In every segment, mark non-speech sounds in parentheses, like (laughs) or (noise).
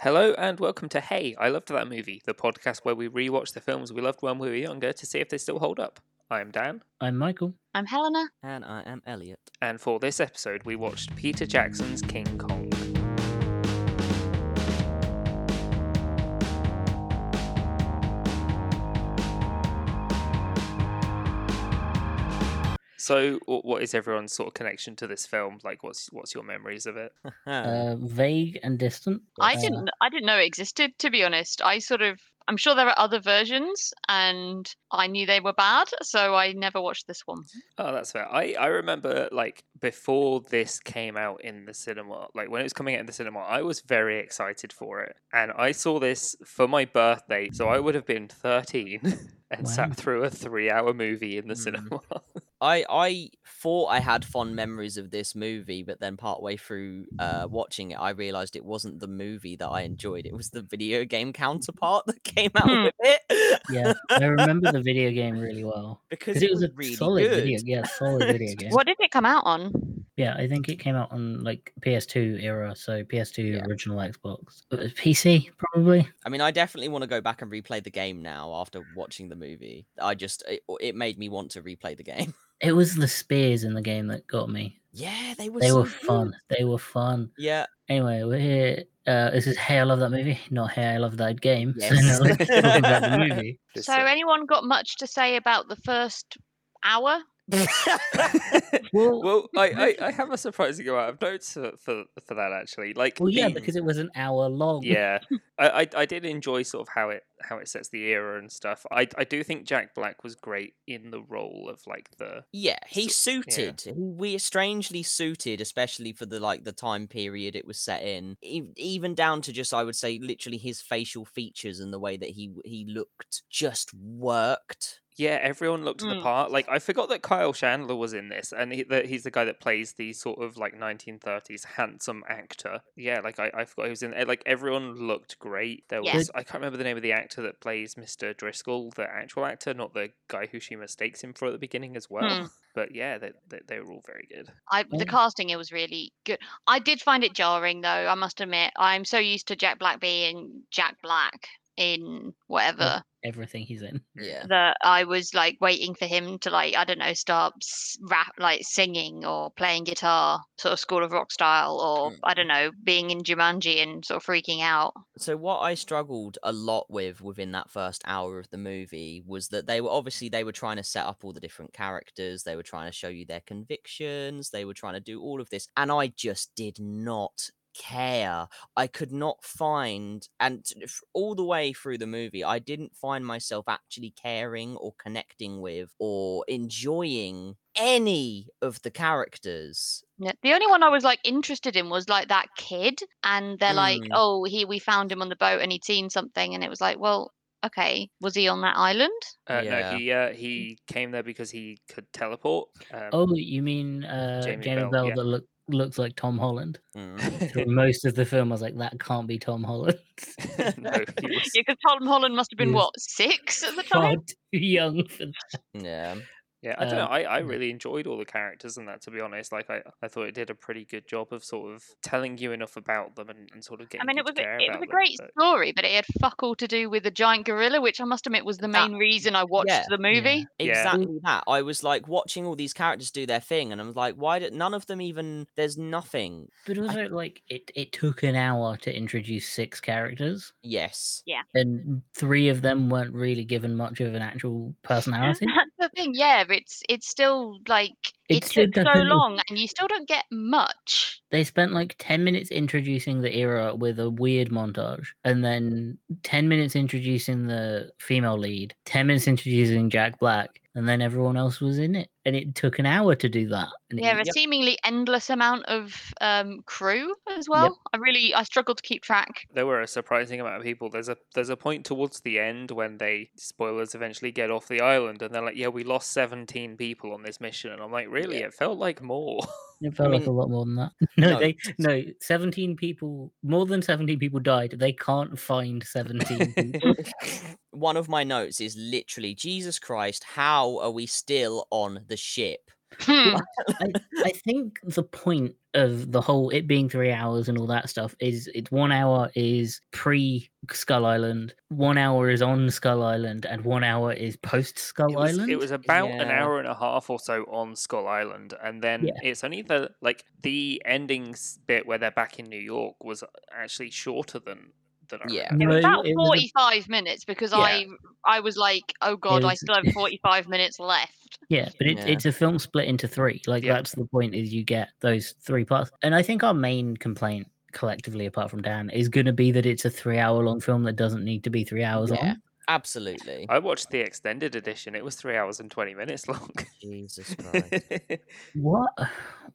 Hello and welcome to Hey, I Loved That Movie, the podcast where we rewatch the films we loved when we were younger to see if they still hold up. I'm Dan, I'm Michael. I'm Helena. And I am Elliot. and for this episode, we watched Peter Jackson's King Kong. So, what is everyone's sort of connection to this film? Like, what's what's your memories of it? (laughs) Uh, vague and distant. I Uh, didn't I didn't know it existed to be honest. I sort of I'm sure there are other versions and I knew they were bad, so I never watched this one. Oh, that's fair. I, I remember like before this came out in the cinema, like when it was coming out in the cinema, I was very excited for it. And I saw this for my birthday, so I would have been 13 (laughs) and Wow. sat through a three hour movie in the Mm. cinema. (laughs) I I thought I had fond memories of this movie, but then partway through uh, watching it, I realized it wasn't the movie that I enjoyed. It was the video game counterpart that came out Hmm. with it. Yeah, I remember the video game really well (laughs) because because it was a really solid good. video. Yeah, solid video (laughs) game. What did it come out on? Yeah, I think it came out on like PS2 era, so PS2 Yeah. original Xbox, Uh, PC probably. I mean, I definitely want to go back and replay the game now after watching the movie. I just it, it made me want to replay the game. (laughs) It was the spears in the game that got me. Yeah, they were. They so were fun. good. They were fun. Yeah, Anyway, we're here. Uh, this is Hey, I love that movie, not Hey, I love that game. (laughs) So Yes. now let's about the (laughs) movie. So anyone got much to say about the first hour? (laughs) Well, well, I, I, I have a surprising amount of notes for, for, for that actually. Like, well, yeah, the- because it was an hour long. yeah (laughs) I, I i did enjoy sort of how it how it sets the era and stuff i i do think jack black was great in the role of like the Yeah, he So- yeah. suited. He we strangely suited, especially for the like the time period it was set in. Even down to just, I would say, literally his facial features and the way that he he looked just worked. Yeah everyone looked the Mm. part like i forgot that kyle chandler was in this and he, that he's the guy that plays the sort of like 1930s handsome actor yeah like i, I forgot he was in like everyone looked great there Yeah. was i can't remember the name of the actor that plays mr driscoll the actual actor not the guy who she mistakes him for at the beginning as well Hmm. but yeah they, they, they were all very good I the Yeah. casting it was really good. I did find it jarring though, I must admit. I'm so used to Jack Black being Jack Black in whatever Everything he's in. Yeah. that I was like waiting for him to like I don't know start rap like singing or playing guitar sort of School of Rock style or Mm. I don't know being in Jumanji and sort of freaking out. So what I struggled a lot with within that first hour of the movie was that they were obviously they were trying to set up all the different characters, they were trying to show you their convictions, they were trying to do all of this, and I just did not care. I could not find and all the way through the movie I didn't find myself actually caring or connecting with or enjoying any of the characters. Yeah. The only one I was like interested in was like that kid and they're like Mm. oh he we found him on the boat and he'd seen something and it was like well okay was he on that island? Uh, Yeah. No, he uh, he came there because he could teleport. Um, Oh, you mean uh, Jamie Jamie, Bell, Bell, yeah. that look, looks like Tom Holland? Mm. (laughs) Most of the film, I was like, that can't be Tom Holland. (laughs) no, (laughs) was. Yeah, because Tom Holland must have been what six at the Far time. too young for that. Yeah. Yeah, I don't know. Um, I, I really enjoyed all the characters and that. To be honest, like I, I thought it did a pretty good job of sort of telling you enough about them and, and sort of getting. I mean, it was a, it was about a them, great but- story, but it had fuck all to do with the giant gorilla, which I must admit was the That- main reason I watched yeah, the movie. Yeah. Exactly that. I was like watching all these characters do their thing, and I was like, why did none of them even? There's nothing. But also, like, it, it took an hour to introduce six characters, Yes. Yeah. And three of them weren't really given much of an actual (laughs) personality. That's the thing, yeah. It's it's still like it It's took so long, and you still don't get much. they spent like 10 minutes introducing the era with a weird montage and then 10 minutes introducing the female lead 10 minutes introducing jack black and then everyone else was in it and it took an hour to do that and it- Yeah, a Yep. seemingly endless amount of um, crew as well. I really I struggled to keep track. There were a surprising amount of people. There's a there's a point towards the end when they spoilers eventually get off the island and they're like, yeah, we lost 17 people on this mission, and I'm like, really? Yeah. It felt like more. (laughs) it felt like mean- a lot more than that. (laughs) no, No, they no 17 people more than 17 people died. They can't find 17 (laughs) people. One of my notes is literally Jesus Christ, how are we still on the ship? Hmm. I, I think the point of the whole it being three hours and all that stuff is it's one hour is pre Skull Island, one hour is on Skull Island, and one hour is post Skull Island. it was about an hour and a half or so on Skull Island, and then Yeah. it's only the like the endings bit where they're back in New York was actually shorter than than I Yeah. It was about it was a- 45 minutes because Yeah. I I was like, oh god, I still have 45 minutes left. Yeah, but it's Yeah. it's a film split into three. Like Yeah. that's the point is you get those three parts. And I think our main complaint collectively, apart from Dan, is going to be that it's a three-hour long film that doesn't need to be three hours Yeah. long. Absolutely. I watched the extended edition. It was three hours and twenty minutes long. Jesus Christ. (laughs) What?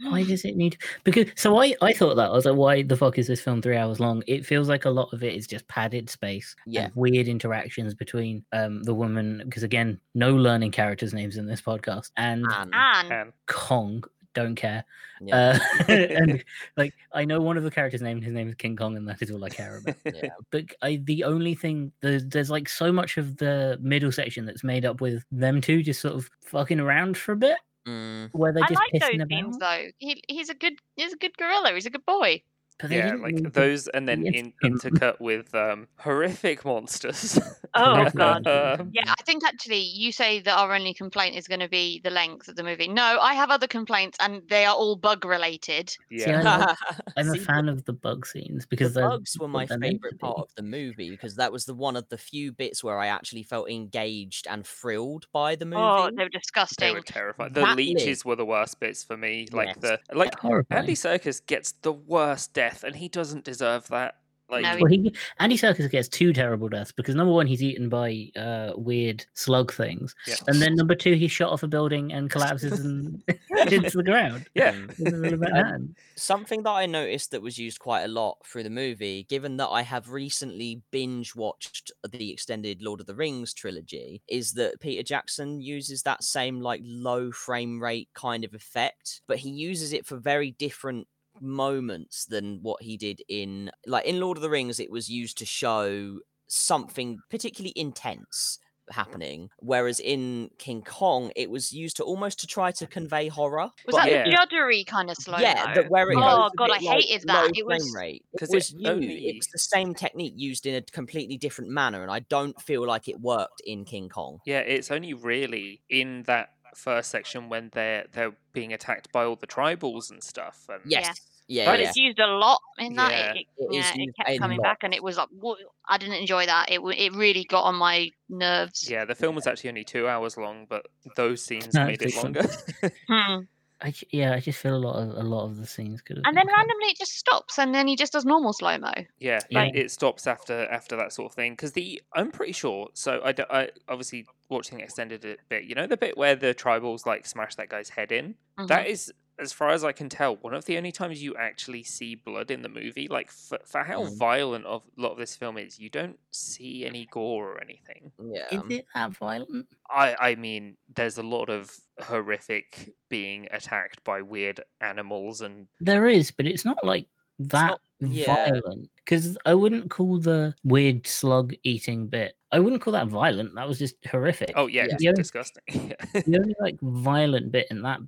Why does it need? Because so I I thought that I was like, why the fuck is this film three hours long? It feels like a lot of it is just padded space. and Yeah. weird interactions between um the woman because again, no learning characters' names in this podcast and Man. And and Kong. Don't care. Yeah. Uh, (laughs) (laughs) and like I know one of the characters' name. His name is King Kong, and that is all I care about. (laughs) yeah. But I, the only thing there's, there's like so much of the middle section that's made up with them two just sort of fucking around for a bit, Mm. where they're I just like pissing those about. scenes though. He, he's a good he's a good gorilla. He's a good boy. But they yeah, didn't like need those, and then in, intercut with um, horrific monsters. (laughs) Oh, God. monsters. (laughs) Yeah, I think actually you say that our only complaint is going to be the length of the movie. No, I have other complaints, and they are all bug related. See, I yeah, love- I'm a (laughs) fan of the bug scenes because the bugs were my they're meant to favorite part of the movie because that was the one of the few bits where I actually felt engaged and thrilled by the movie. Oh, they were disgusting. they were terrifying. The That leeches lid. were the worst bits for me. Like Yes. the like horrifying. Andy Serkis gets the worst death, and he doesn't deserve that. Like No, Well, he Andy Serkis gets two terrible deaths because number one, he's eaten by uh, weird slug things, Yeah. and then number two, he's shot off a building and collapses and (laughs) into the ground. yeah, Mm. in the middle of Manhattan. Something that I noticed that was used quite a lot through the movie, given that I have recently binge watched the extended Lord of the Rings trilogy, is that Peter Jackson uses that same like low frame rate kind of effect, but he uses it for very different moments than what he did in like in Lord of the Rings it was used to show something particularly intense happening whereas in King Kong it was used to almost to try to convey horror Was but that Yeah. the juddery kind of slow? yeah, that where it Oh, God, I bit, like, hated that. low It was- rate. It 'Cause was it used, only- it was the same technique used in a completely different manner, and I don't feel like it worked in King Kong. yeah. It's only really in that first section when they're they're being attacked by all the tribals and stuff. And Yes, yeah, but yeah. it's used a lot in that. Yeah. It, it, It is yeah, it kept coming lot. back, and it was like, "Whoa," I didn't enjoy that. It it really got on my nerves. yeah, the film was actually only two hours long, but those scenes made it longer. (laughs) Hmm. I j- yeah, I just feel a lot of a lot of the scenes could have. And been then cut. randomly it just stops, and then he just does normal slow mo. Yeah, Yeah. like it stops after after that sort of thing because the I'm pretty sure. So I, I obviously watching extended it bit. You know the bit where the tribals like smash that guy's head in. Mm-hmm. That is, as far as I can tell, one of the only times you actually see blood in the movie. Like for, for how Mm. violent of a lot of this film is, you don't see any gore or anything. Yeah, Is it that violent? I I mean, there's a lot of horrific being attacked by weird animals and There is, but it's not like that not- yeah. violent. Because I wouldn't call the weird slug eating bit. I wouldn't call that violent. That was just horrific. oh yeah, Yeah. it's The only- disgusting. (laughs) The only like violent bit in that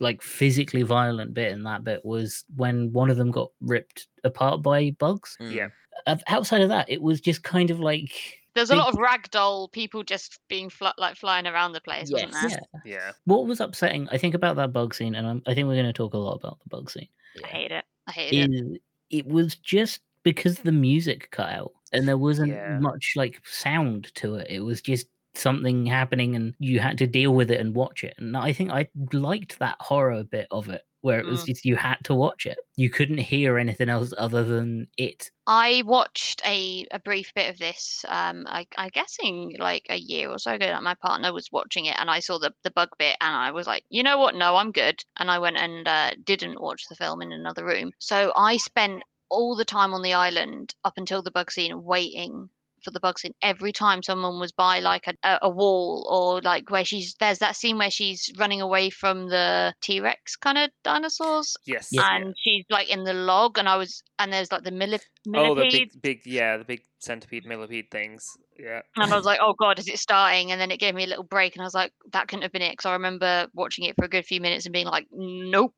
like physically violent bit in that bit was when one of them got ripped apart by bugs Mm. yeah. Uh, outside of that it was just kind of like There's a lot of ragdoll people just being fl- like flying around the place, wasn't there? yeah yeah. what was upsetting i think about that bug scene and I'm, i think we're going to talk a lot about the bug scene I hate it. I hated it. is it was just because the music cut out and there wasn't Yeah. much like sound to it it was just something happening and you had to deal with it and watch it and i think i liked that horror bit of it where it was Mm. just you had to watch it you couldn't hear anything else other than it I watched a, a brief bit of this. Um, I, I guessing like a year or so ago. That my partner was watching it, and I saw the the bug bit, and I was like, you know what? No, I'm good. And I went and uh, didn't watch the film in another room. So I spent all the time on the island up until the bug scene, waiting for the bug scene. Every time someone was by like a, a, a wall or like where she's there's that scene where she's running away from the T Rex kind of dinosaurs Yes. Yeah. and she's like in the log and i was and there's like the mili- Oh, the Millipede. big, big, yeah, the big centipede, millipede things. Yeah. And I was like, oh God, is it starting? And then it gave me a little break. And I was like, that couldn't have been it. Because I remember watching it for a good few minutes and being like, nope.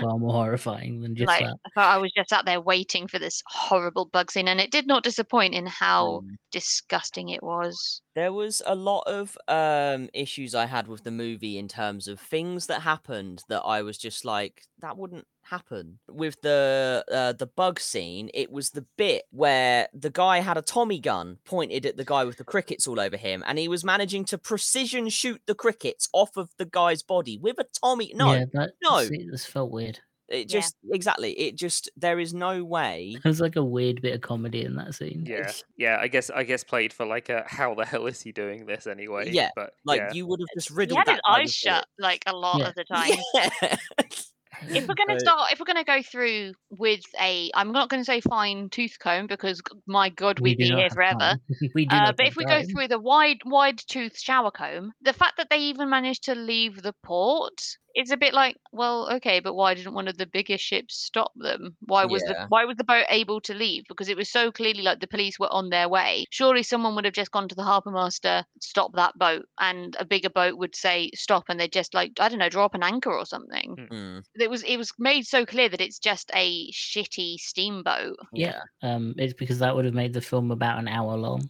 Far more horrifying than just like, that. I thought I was just out there waiting for this horrible bug scene. And it did not disappoint in how Mm. disgusting it was. There was a lot of um issues I had with the movie in terms of things that happened that I was just like that wouldn't happen. With the uh, the bug scene, it was the bit where the guy had a Tommy gun pointed at the guy with the crickets all over him and he was managing to precision shoot the crickets off of the guy's body with a Tommy no, yeah, that, no. see, this felt weird. it Yeah. just exactly it just there is no way (laughs) There was like a weird bit of comedy in that scene. Yeah, yeah. I guess I guess played for like a how the hell is he doing this anyway? Yeah, but like yeah. you would have just riddled. He riddled had his that guy eyes shut like a lot Yeah. of the (laughs) time. (laughs) if we're (laughs) going to start if we're going to go through with a i'm not going to say fine tooth comb because my god We we'd do be here forever (laughs) we do uh, but if we go time. through the wide wide tooth shower comb the fact that they even managed to leave the port it's a bit like well okay but why didn't one of the bigger ships stop them? Why was the why was the boat able to leave? Because it was so clearly like the police were on their way. Surely someone would have just gone to the harbour master stop that boat and a bigger boat would say stop and they'd just like i don't know drop an anchor or something. Mm, it was it was made so clear that it's just a shitty steamboat. Yeah, um, it's because that would have made the film about an hour long,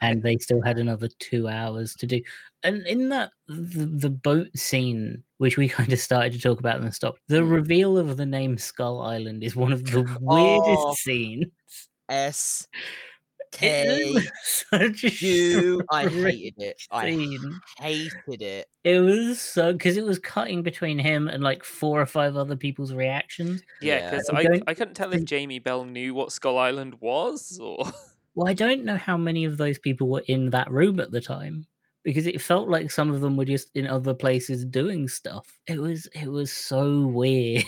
and they (laughs) still had another two hours to do. And in that the, the boat scene, which we (laughs) kind of started to talk about and then stopped, the Mm. reveal of the name Skull Island is one of the (laughs) weirdest Oh, scenes. S It K (laughs) such a U. I hated it. I hated it. It was so because it was cutting between him and like four or five other people's reactions. yeah, Yeah. because I I, don't I couldn't tell if Jamie Bell knew what Skull Island was, or Well, I don't know how many of those people were in that room at the time because it felt like some of them were just in other places doing stuff. It was it was so (laughs) weird.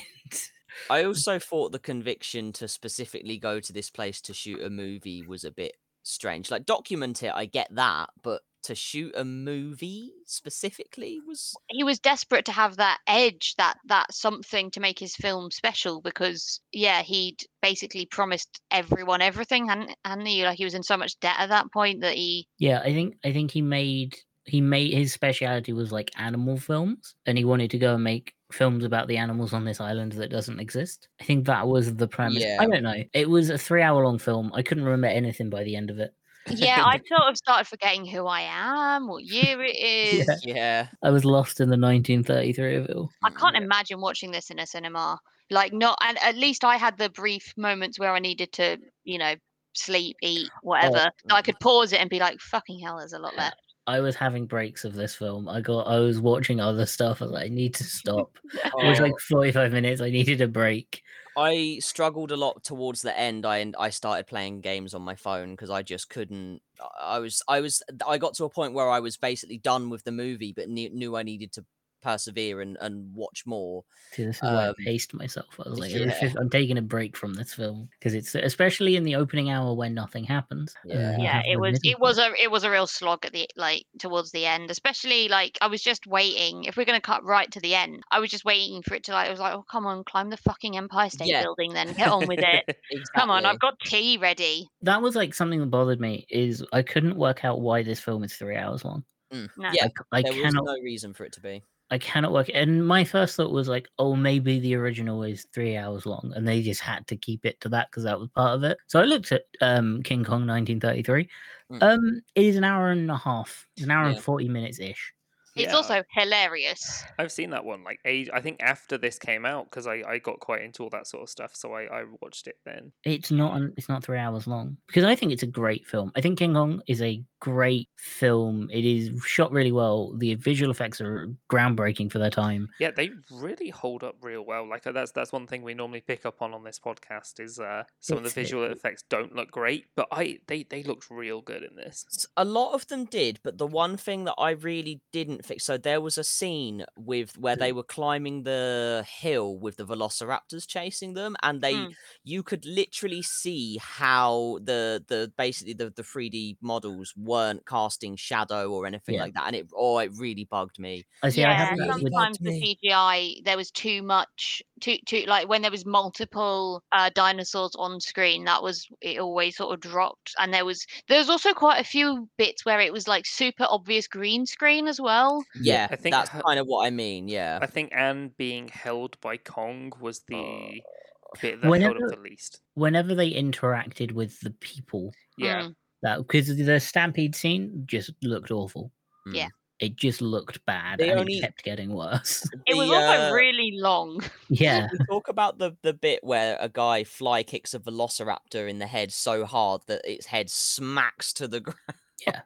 I also thought the conviction to specifically go to this place to shoot a movie was a bit strange. Like document it, I get that, but to shoot a movie specifically was He was desperate to have that edge, that that something to make his film special because yeah, he'd basically promised everyone everything and and he like he was in so much debt at that point that he yeah, I think I think he made he made his speciality was like animal films and he wanted to go and make films about the animals on this island that doesn't exist. I think that was the premise. Yeah. I don't know. It was a 3 hour long film. I couldn't remember anything by the end of it. yeah, (laughs) I sort of started forgetting who I am, what year it (laughs) is. Yeah. yeah. I was lost in the 1933 of it all. I can't Yeah. imagine watching this in a cinema. Like not and at least I had the brief moments where I needed to, you know, sleep, eat, oh, whatever. so I could pause it and be like, fucking hell, there's a lot left. I was having breaks of this film. I got I was watching other stuff. I was like, I need to stop. (laughs) It was Oh, like 45 minutes. I needed a break. I struggled a lot towards the end. I and I started playing games on my phone because I just couldn't. I- I was I was I got to a point where I was basically done with the movie, but knew, knew I needed to persevere and, and watch more. See, this is why Um, I paced myself. I was like, every yeah. fif- I'm taking a break from this film because it's especially in the opening hour when nothing happens. Yeah. yeah it was it was a it was a real slog at the like towards the end especially like i was just waiting if we're going to cut right to the end i was just waiting for it to like i was like oh come on climb the fucking empire state Yeah. building then get on with it (laughs) come on i've got tea ready that was like something that bothered me. Is I couldn't work out why this film is three hours long. Mm, No. Yeah, I, c- I there was no reason for it to be. I cannot work. And my first thought was like, oh, maybe the original is three hours long, and they just had to keep it to that because that was part of it. So I looked at um, King Kong 1933. Mm. Um, it is an hour and a half, It's an hour and forty minutes ish. It's Yeah, also hilarious I've seen that one like age. I think after this came out because I, I got quite into all that sort of stuff, so I, I watched it then. It's not. An, it's not three hours long because I think it's a great film. I think King Kong is a great film. It is shot really well. The visual effects are groundbreaking for their time. Yeah, they really hold up real well. Like uh, that's that's one thing we normally pick up on on this podcast is uh, some of the It's- it- visual effects don't look great, but I they they looked real good in this. A lot of them did, but the one thing that I really didn't fix. So there was a scene with where they were climbing the hill with the velociraptors chasing them, and they Mm. you could literally see how the the basically the the three D models weren't casting shadow or anything Yeah. like that, and it oh it really bugged me. I see. Yeah have that with sometimes the cgi there was too much too too like when there was multiple uh, dinosaurs on screen, that was it always sort of dropped. And there was there was also quite a few bits where it was like super obvious green screen as well. yeah, I think that's her- kind of what I mean. Yeah. I think Anne being held by Kong was the Oh. bit that held Whenever- up the least. Whenever they interacted with the people, Yeah, Mm. that because the stampede scene just looked awful. Yeah. It just looked bad, They and only- it kept getting worse. (laughs) It was The, also uh, really long. yeah, we talk about the the bit where a guy fly kicks a velociraptor in the head so hard that its head smacks to the (laughs) ground. Yeah.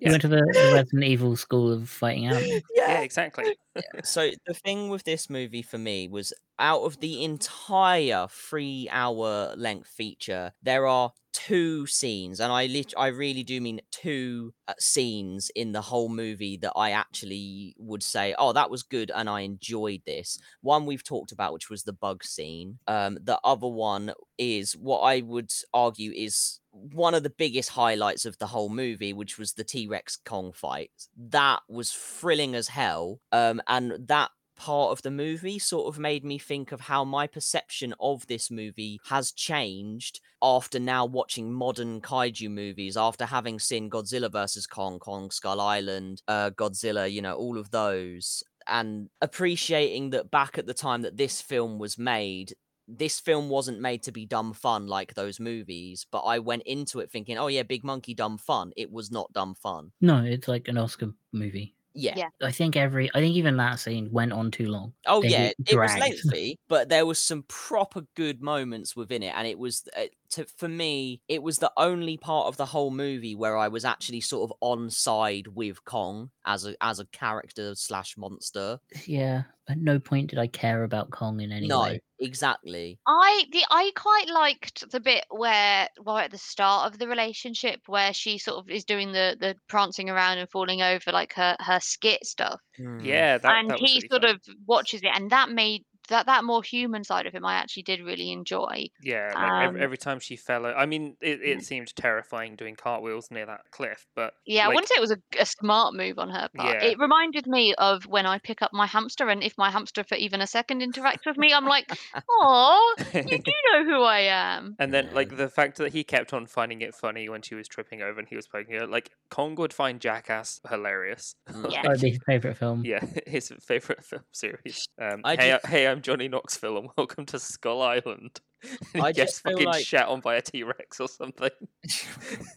You went to the, the Resident Evil school of fighting animals. (laughs) yeah, exactly. So the thing with this movie for me was out of the entire three hour length feature, there are two scenes, and I lit- I really do mean two uh, scenes in the whole movie that I actually would say, oh, that was good, and I enjoyed this. One we've talked about, which was the bug scene. Um, the other one is what I would argue is one of the biggest highlights of the whole movie, which was the T Rex Kong fight. That was thrilling as hell. Um, and that part of the movie sort of made me think of how my perception of this movie has changed after now watching modern kaiju movies after having seen Godzilla vs Kong, Kong Skull Island, uh Godzilla, you know, all of those and appreciating that back at the time that this film was made this film wasn't made to be dumb fun like those movies, but I went into it thinking, oh yeah, Big Monkey dumb fun. It was not dumb fun. No, it's like an Oscar movie. Yeah. Yeah. I think every, I think even that scene went on too long. Oh They yeah, it was lengthy, but there was some proper good moments within it, and it was uh, to for me, it was the only part of the whole movie where I was actually sort of on side with Kong as a as a character slash monster. Yeah, at no point did I care about Kong in any no, way. exactly. I the I quite liked the bit where well at the start of the relationship where she sort of is doing the the prancing around and falling over like her her skit stuff. Mm. Yeah, that, and that he really sort fun. of watches it and that made that that more human side of him I actually did really enjoy. Yeah, like every, Um, every time she fell, I mean, it, Mm. it seemed terrifying doing cartwheels near that cliff, but Yeah, I wouldn't say it was a, a smart move on her part. Yeah. It reminded me of when I pick up my hamster, and if my hamster for even a second interacts with me, I'm like, "Oh, you (laughs) do know who I am." and then like (laughs) the fact that he kept on finding it funny when she was tripping over and he was poking her, like Kong would find Jackass hilarious. Mm. Yeah. That would be his favorite film. Yeah, (laughs) his favorite film series. Um, I hey, just- I- hey, I'm Johnny Knoxville, (laughs) and welcome to Skull Island. And (laughs) I just fucking like- shat on by a T Rex or something.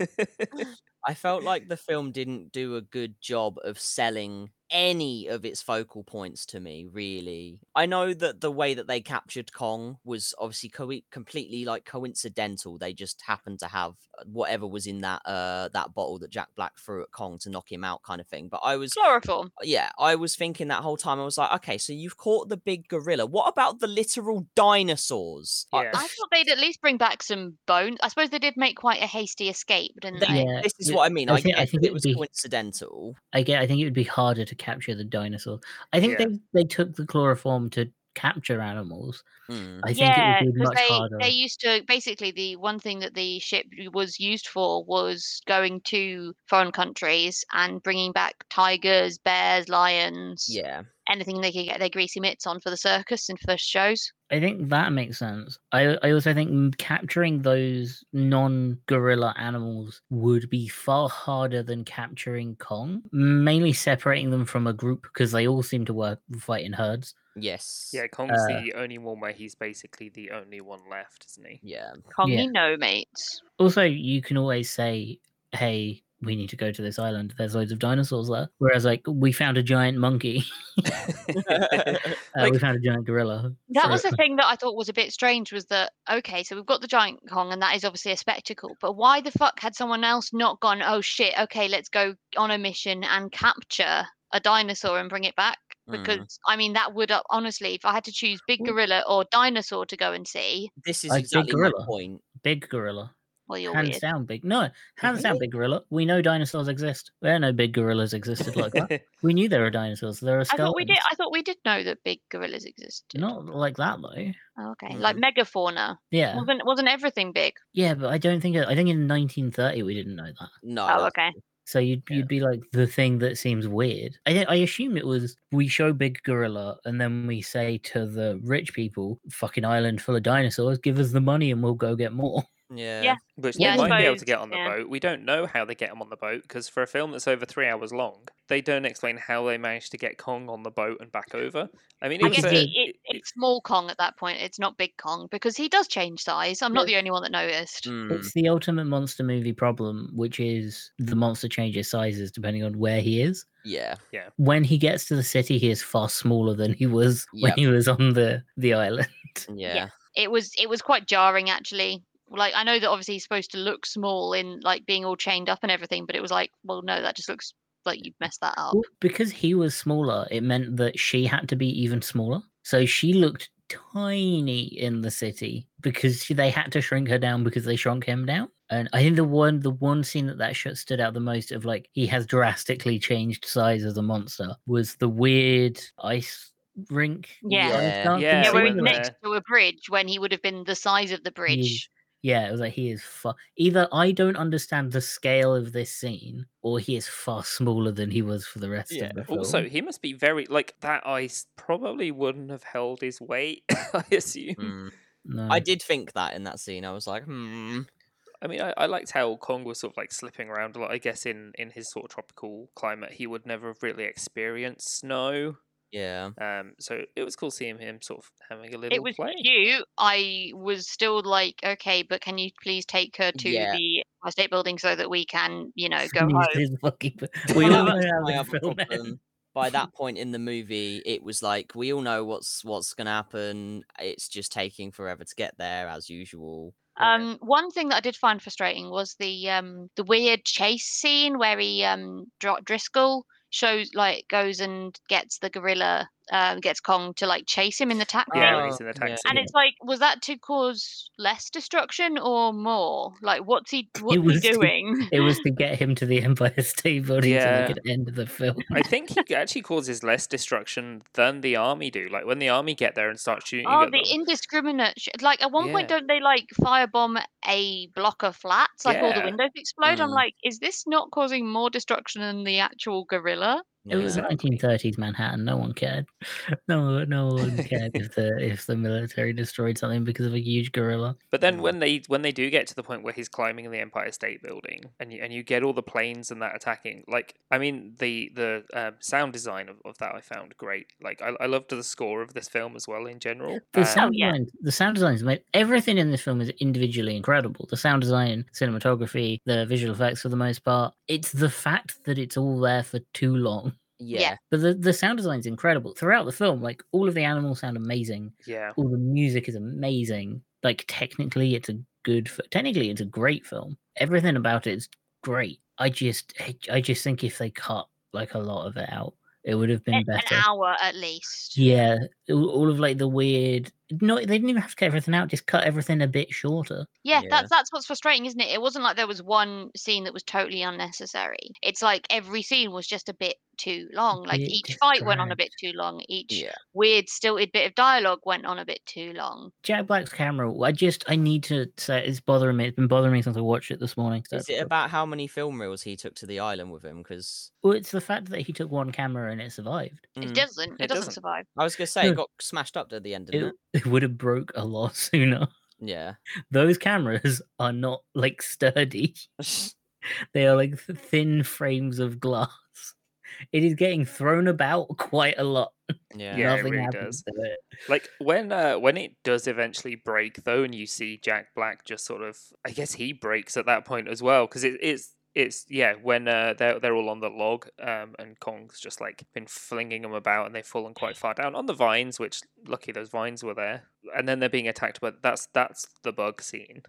(laughs) I felt like the film didn't do a good job of selling any of its focal points to me, really. I know that the way that they captured Kong was obviously co- completely like coincidental. They just happened to have uh, whatever was in that uh that bottle that Jack Black threw at Kong to knock him out kind of thing. But I was Chloroform. yeah, I was thinking that whole time I was like, okay, so you've caught the big gorilla. What about the literal dinosaurs? I- Yeah. I thought they'd at least bring back some bones. I suppose they did make quite a hasty escape, didn't They- they? Yeah, this is it- what I mean. I I, think- I think it it was be- coincidental. I get. I think it would be harder to capture the dinosaur. I think Yeah. they they took the chloroform to capture animals. Mm. I think yeah, it would be because much they harder. they used to basically the one thing that the ship was used for was going to foreign countries and bringing back tigers, bears, lions, Yeah. anything they could get their greasy mitts on for the circus and for the shows. I think that makes sense. I I also think capturing those non-gorilla animals would be far harder than capturing Kong. Mainly separating them from a group because they all seem to work fight in herds. Yes. yeah, Kong's Uh, the only one where he's basically the only one left, isn't he? Yeah. Kong, Congy no mates. Also, you can always say, "Hey, we need to go to this island. There's loads of dinosaurs there." Whereas, like, we found a giant monkey. (laughs) uh, we found a giant gorilla. That So- was the (laughs) thing that I thought was a bit strange was that okay, so we've got the giant Kong and that is obviously a spectacle, but why the fuck had someone else not gone, oh shit, okay, let's go on a mission and capture a dinosaur and bring it back? Mm. Because I mean that would uh, honestly, if I had to choose big gorilla or dinosaur to go and see, This is Like big exactly my gorilla. point. Big gorilla. well you're Hands weird. down, big. No, hands down, big gorilla. We know dinosaurs exist. We don't know big gorillas existed like that. (laughs) We knew there were dinosaurs. There are skeletons. I thought we did I thought we did know that big gorillas existed. Not like that though. Oh, okay. Like Mm. megafauna. Yeah, Wasn't wasn't everything big? yeah, but I don't think. I think in 1930 we didn't know that. No. Oh, that's- okay. So you'd Yeah. you'd be like the thing that seems weird. I I assume it was we show big gorilla and then we say to the rich people, "Fucking island full of dinosaurs, give us the money and we'll go get more." Yeah. Which Yeah, they I might be able to get on the yeah. boat. We don't know how they get them on the boat because for a film that's over three hours long, they don't explain how they managed to get Kong on the boat and back over. I mean, it I was guess a, it, it- it, it's small Kong at that point. It's not big Kong because he does change size. I'm not the only one that noticed. Mm. It's the ultimate monster movie problem, which is the monster changes sizes depending on where he is. Yeah. Yeah. When he gets to the city, he is far smaller than he was (laughs) when he was on the the island. (laughs) Yeah. It was it was quite jarring actually. Like I know that obviously he's supposed to look small in like being all chained up and everything, but it was like, well, no, that just looks like you've messed that up. Well, because he was smaller, it meant that she had to be even smaller. So she looked tiny in the city because she- they had to shrink her down because they shrunk him down. And I think the one the one scene that that shot stood out the most of like he has drastically changed size as a monster was the weird ice rink. Yeah. Yeah. Yeah, Yeah, where he's next to a bridge when he would have been the size of the bridge. Yeah, it was like he is far. Either I don't understand the scale of this scene, or he is far smaller than he was for the rest yeah. of the film. Also, he must be very like that. Ice probably wouldn't have held his weight. (laughs) I assume. Mm. no. I did think that in that scene. I was like, hmm. I mean, I, I liked how Kong was sort of like slipping around a lot. I guess in in his sort of tropical climate, he would never have really experienced snow. Yeah. Um, so it was cool seeing him sort of having a little It was play. cute. I was still like, okay, but can you please take her to Yeah. the Empire State Building so that we can, you know, (laughs) go home? fucking- (laughs) we Well, all know that's how my they other film it. problem. By that (laughs) point in the movie, it was like we all know what's what's gonna happen. It's just taking forever to get there, as usual. Um, one thing that I did find frustrating was the um the weird chase scene where he um Dr- Driscoll shows like goes and gets the gorilla, uh, gets Kong to like chase him in the taxi. Yeah, Oh, he's in the taxi. And it's like, was that to cause less destruction or more? Like, what's he what's was he to- doing? (laughs) It was to get him to the Empire State Building so Yeah. they could end the film. I think he actually causes less destruction than the army do. Like when the army get there and start shooting Oh, the them. indiscriminate! Sh- like at one point, don't they like firebomb a block of flats? Like all the windows explode. I'm Mm. like, is this not causing more destruction than the actual gorilla? It was Yeah. Exactly. 1930s Manhattan. No one cared. (laughs) No, no one cared if the (laughs) if the military destroyed something because of a huge gorilla. But then Mm. when they when they do get to the point where he's climbing the Empire State Building and you, and you get all the planes and that attacking, like I mean the the um, sound design of, of that I found great. Like I, I loved the score of this film as well in general. The Um, sound yeah. design, the sound design is made. Everything in this film is individually incredible. The sound design, cinematography, the visual effects for the most part. It's the fact that it's all there for too long. Yeah. But the, the sound design is incredible throughout the film. Like all of the animals sound amazing. yeah. All the music is amazing. Like technically, it's a good. Technically, it's a great film. Everything about it is great. I just, I, just think if they cut like a lot of it out, it would have been An, an hour at least. Yeah, all of like the weird. No, they didn't even have to cut everything out. Just cut everything a bit shorter. Yeah, Yeah. that's that's what's frustrating, isn't it? It wasn't like there was one scene that was totally unnecessary. It's like every scene was just a bit too long. Like bit each fight went on a bit too long. Each Yeah. weird stilted bit of dialogue went on a bit too long. Jack Black's camera. I just, I need to say, it's bothering me. It's been bothering me since I watched it this morning. so- Is it about how many film reels he took to the island with him? Because Well, it's the fact that he took one camera and it survived. It mm. doesn't. It, It doesn't, doesn't. survive. I was gonna say it got smashed up at the end, didn't It, it? it would have broke a lot (laughs) sooner. Yeah. Those cameras are not like sturdy. (laughs) They are like th- thin frames of glass. It is getting thrown about quite a lot. yeah. Yeah, it really happens does. to it. Like when uh when it does eventually break though, and you see Jack Black just sort of, I guess he breaks at that point as well because it, it's it's yeah when uh, they're they're all on the log um and Kong's just like been flinging them about and they've fallen quite far down on the vines, which lucky those vines were there, and then they're being attacked. But that's that's the bug scene.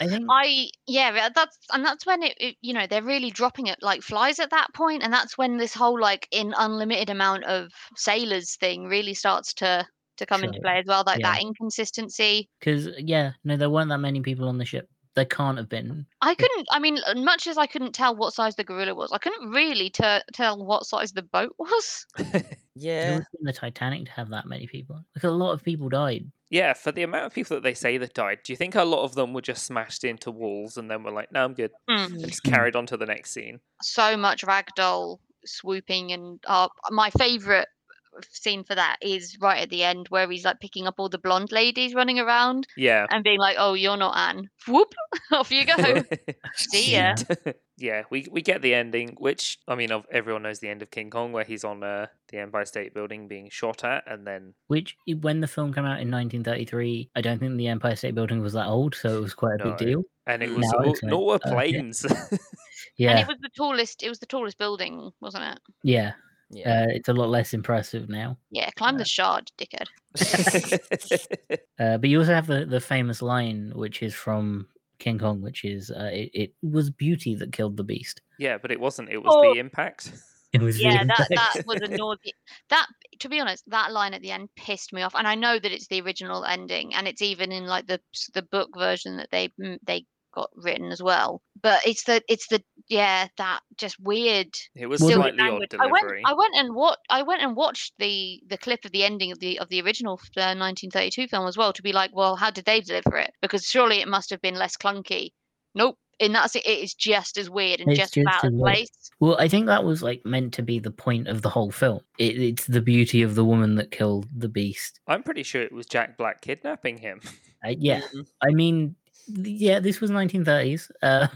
I think I yeah, that's and that's when it, it you know they're really dropping it like flies at that point, and that's when this whole like in unlimited amount of sailors thing really starts to to come into play as well. Like Yeah. that inconsistency. because yeah, no, there weren't that many people on the ship. There can't have been. I couldn't. I mean, as much as I couldn't tell what size the gorilla was, I couldn't really t- tell what size the boat (laughs) was. (laughs) Yeah. would have been the Titanic to have that many people. Like a lot of people died. Yeah, for the amount of people that they say that died, do you think a lot of them were just smashed into walls and then were like, "No, I'm good," Hmm. and just Mm. carried on to the next scene? so much ragdoll swooping and uh, my favorite scene for that is right at the end where he's like picking up all the blonde ladies running around Yeah. and being like oh you're not anne whoop (laughs) off you go (laughs) see ya yeah, we we get the ending, which I mean, of everyone knows the end of King Kong, where he's on uh, the Empire State Building being shot at, and then Which, when the film came out in 1933, I don't think the Empire State Building was that old, so it was quite a No. big deal. and it was Now all, it's like, not were uh, yeah. planes. (laughs) and it was the tallest it was the tallest building wasn't it yeah. Yeah. Uh, it's a lot less impressive now. yeah climb Uh, the shard dickhead (laughs) (laughs) Uh, but you also have the, the famous line, which is from King Kong, which is uh, it, it was beauty that killed the beast. yeah, but it wasn't. It was Oh. the impact. It was yeah that impact. that was a naughty that to be honest that line at the end pissed me off and i know that it's the original ending and it's even in like the the book version that they mm, they got written as well but it's the it's the yeah that just weird It was Well, the- slightly odd language. I went delivery. I went and what I went and watched the the clip of the ending of the of the original uh, 1932 film as well to be like well how did they deliver it because surely it must have been less clunky nope in that se- it is just as weird and It's just, just about as as place Well, I think that was like meant to be the point of the whole film. It, it's the beauty of the woman that killed the beast. I'm pretty sure it was Jack Black kidnapping him. Uh, yeah, Mhm. I mean, th- yeah, this was 1930s. (laughs) Uh,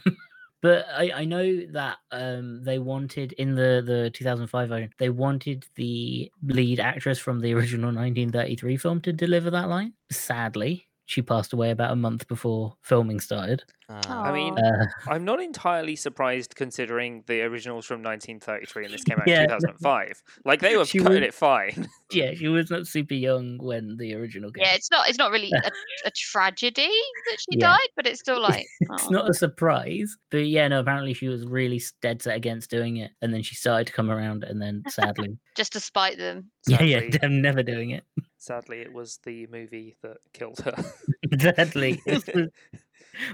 but I, I know that um, they wanted in the the 2005 version, they wanted the lead actress from the original 1933 film to deliver that line. Sadly, she passed away about a month before filming started. Ah. I mean, Uh, (laughs) I'm not entirely surprised considering the originals from 1933 and this came out Yeah. in 2005. Like they were She cutting was- it fine. (laughs) yeah, she was not super young when the original came. yeah it's not it's not really a, (laughs) a tragedy that she Yeah. died but it's still like it's oh. not a surprise. But yeah, no, apparently she was really dead set against doing it. And then she started to come around, and then sadly, just to spite them yeah, yeah, Sadly, I'm never doing it. sadly, it was the movie that killed her. Sadly, it was,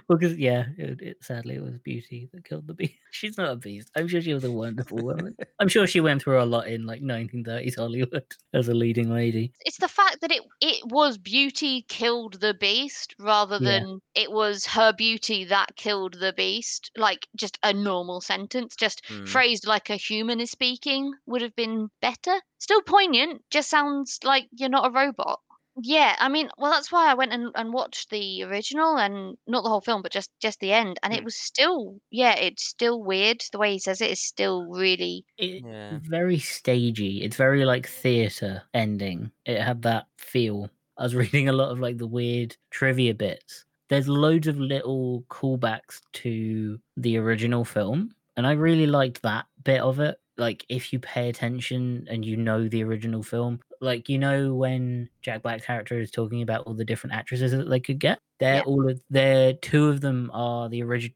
well, because yeah, it, it, sadly it was Beauty that killed the beast. (laughs) She's not a beast. I'm sure she was a wonderful woman. I'm sure she went through a lot in like 1930s Hollywood (laughs) as a leading lady. it's the fact that it it was beauty killed the beast rather Yeah. than it was her beauty that killed the beast like just a normal sentence just Hmm. phrased like a human is speaking would have been better still poignant just sounds like you're not a robot yeah i mean well that's why i went and, and watched the original and not the whole film but just just the end and it Hmm. was still yeah it's still weird the way he says it is still really It, Yeah. Very stagey. It's very like theater ending. It had that feel. I was (laughs) reading a lot of like the weird trivia bits. There's loads of little callbacks to the original film, and I really liked that bit of it. Like if you pay attention and you know the original film, like you know when Jack Black's character is talking about all the different actresses that they could get. They're Yeah. all of they're two of them are the original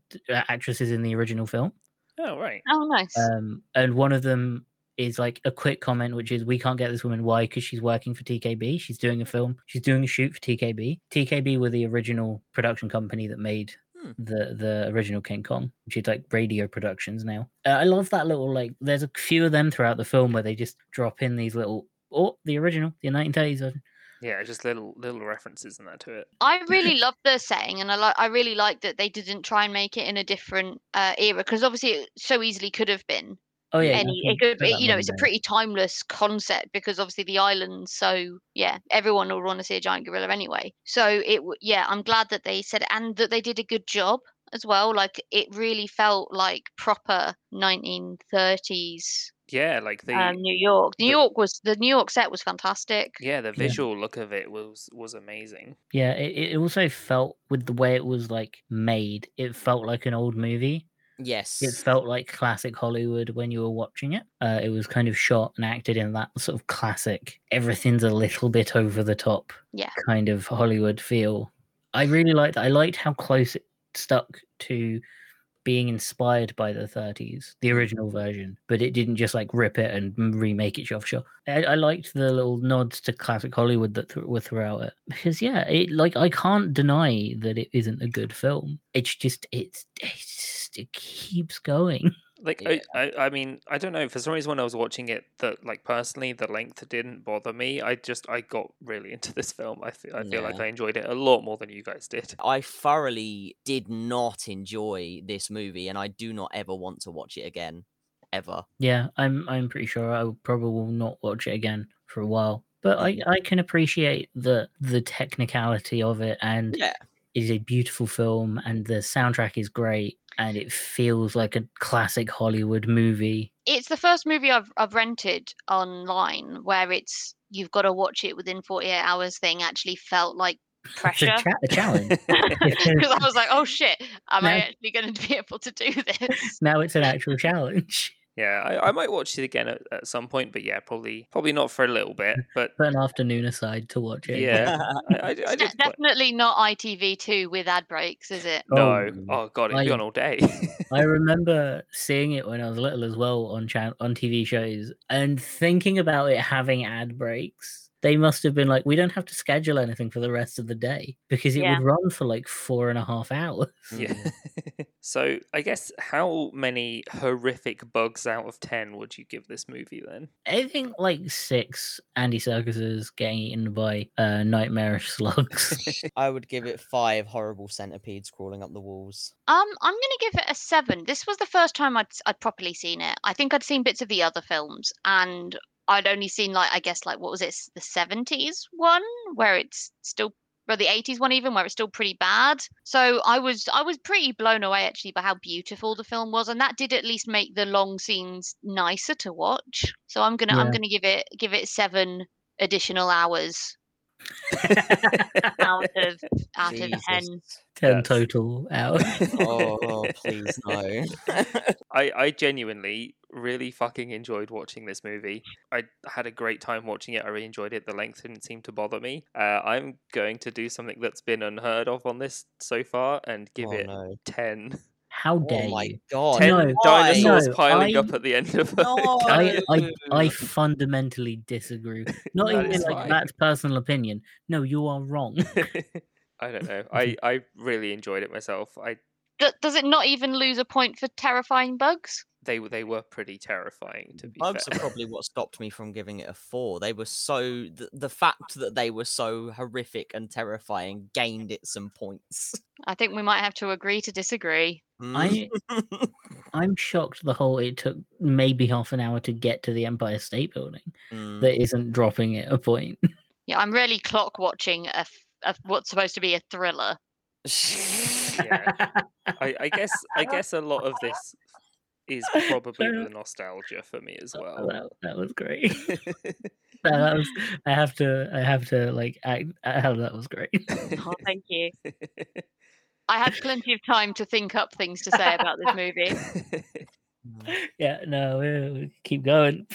actresses in the original film. oh right. oh nice Um, and one of them is like a quick comment, which is, "We can't get this woman. Why? Because she's working for RKO. She's doing a film. She's doing a shoot for RKO. RKO were the original production company that made Hmm. the the original King Kong, which is like Radio Productions now. Uh, I love that little like. There's a few of them throughout the film where they just drop in these little. Oh, the original, the 1930s version. Yeah, just little little references and that to it. I (laughs) really love the setting, and I like. I really like that they didn't try and make it in a different uh, era because obviously it so easily could have been Oh yeah, any. you It could put be, you know, it's a pretty timeless concept because obviously the island's so yeah, everyone will want to see a giant gorilla anyway. So it, yeah, I'm glad that they said it and that they did a good job as well. Like it really felt like proper 1930s Yeah, like the um, New York. New the- York was the New York set was fantastic. yeah the visual look of it was was amazing. Yeah, it, it also felt with the way it was like made, it felt like an old movie. Yes. It felt like classic Hollywood when you were watching it. Uh, it was kind of shot and acted in that sort of classic, everything's a little bit over the top Yeah. kind of Hollywood feel. I really liked that. I liked how close it stuck to being inspired by the 30s, the mm. original version, but it didn't just like rip it and remake it for. I, I liked the little nods to classic Hollywood that th- were throughout it because yeah, it like I can't deny that it isn't a good film. It's just it's, it's just, it keeps going. (laughs) Like Yeah. I, I, I mean, I don't know. For some reason, when I was watching it, that like personally, the length didn't bother me. I just I got really into this film. I feel, I feel like I enjoyed it a lot more than you guys did. I thoroughly did not enjoy this movie, and I do not ever want to watch it again, ever. Yeah, I'm I'm pretty sure I probably will not watch it again for a while. But I, Mhm. I can appreciate the the technicality of it and Yeah. It is a beautiful film and the soundtrack is great and it feels like a classic Hollywood movie. It's the first movie I've I've rented online where it's you've got to watch it within 48 hours thing actually felt like (laughs) It's a, pressure. cha- a challenge. (laughs) Because I was like, oh shit, am I actually going to be able to do this? (laughs) now it's an actual challenge. Yeah, I, I might watch it again at, at some point, but yeah, probably probably not for a little bit. (laughs) But Put an afternoon aside to watch it. yeah, (laughs) I, I, I It's de- definitely not ITV2 with ad breaks, is it? No, Oh, oh god, it'd be I- on all day. (laughs) I remember seeing it when I was little as well on chan- on TV shows and thinking about it having ad breaks. They must have been like, we don't have to schedule anything for the rest of the day because it Yeah. would run for like four and a half hours. yeah. (laughs) (laughs) so I guess how many horrific bugs out of ten would you give this movie then? I think like six Andy Serkises getting eaten by uh, nightmarish slugs. (laughs) I would give it five horrible centipedes crawling up the walls. Um, I'm going to give it a seven. This was the first time I'd s- I'd properly seen it. I think I'd seen bits of the other films, and I'd only seen like I guess like what was it, the '70s one where it's still, or the '80s one even where it's still pretty bad. So I was I was pretty blown away actually by how beautiful the film was, and that did at least make the long scenes nicer to watch. So I'm gonna I'm gonna give it give it seven additional hours (laughs) out of out of ten. Ten Yes. total hours. oh, (laughs) oh, please no. (laughs) I, I genuinely really fucking enjoyed watching this movie. I had a great time watching it. I really enjoyed it. The length didn't seem to bother me. Uh, I'm going to do something that's been unheard of on this so far and give oh, it no. 10. How oh dare Oh my you? god. 10 No, dinosaurs no, piling I- up at the end of No. I, I, I (laughs) fundamentally disagree. (laughs) Not That even like fine. that's personal opinion. No, you are wrong. (laughs) I don't know. I, I really enjoyed it myself. I does it not even lose a point for terrifying bugs? They were- they were pretty terrifying to be Bugs fair. are probably what stopped me from giving it a four. They were so the, the fact that they were so horrific and terrifying gained it some points. (laughs) I think we might have to agree to disagree. I I'm shocked the whole it took maybe half an hour to get to the Empire State Building. Mm. That isn't dropping it a point. (laughs) Yeah, I'm really clock watching a, f- a what's supposed to be a thriller. (laughs) Yeah. I, I guess I guess a lot of this is (laughs) probably the nostalgia for me as well. that, that was great. that (laughs) (laughs) that was, I have to I have to like act how that was great. Oh, thank you. I had plenty of time to think up things to say about this movie. yeah, no, we, we keep going.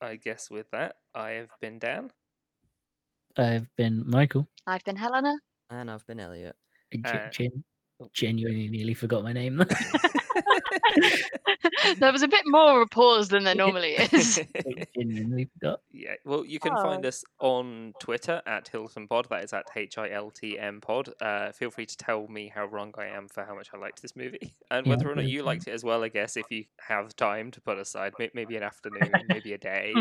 I guess with that, I have been Dan. I've been Michael. I've been Helena. and I've been Elliot. I gen- Uh, gen- genuinely nearly forgot my name. (laughs) there was a bit more of a pause than there normally (laughs) is. Genuinely forgot. Yeah, well, you can find Oh. us on Twitter at Hilton Pod. That is at H I L T M Pod. Uh, feel free to tell me how wrong I am for how much I liked this movie, (laughs) and Yeah, whether or not you liked it as well. I guess if you have time to put aside, maybe an afternoon, maybe a day.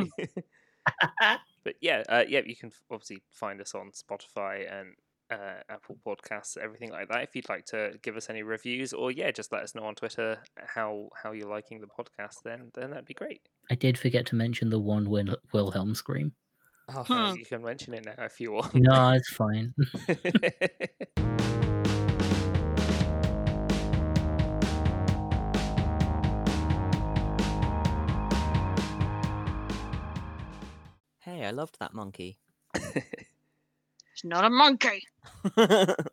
but yeah, uh, yeah, you can obviously find us on Spotify and uh, Apple Podcasts, everything like that. If you'd like to give us any reviews, or yeah, just let us know on Twitter how how you're liking the podcast. Then then that'd be great. I did forget to mention the one Wil- Wilhelm scream. Oh, Hmm. You can mention it now if you want. No, it's fine. (laughs) Hey, I loved that monkey. (laughs) It's not a monkey. (laughs)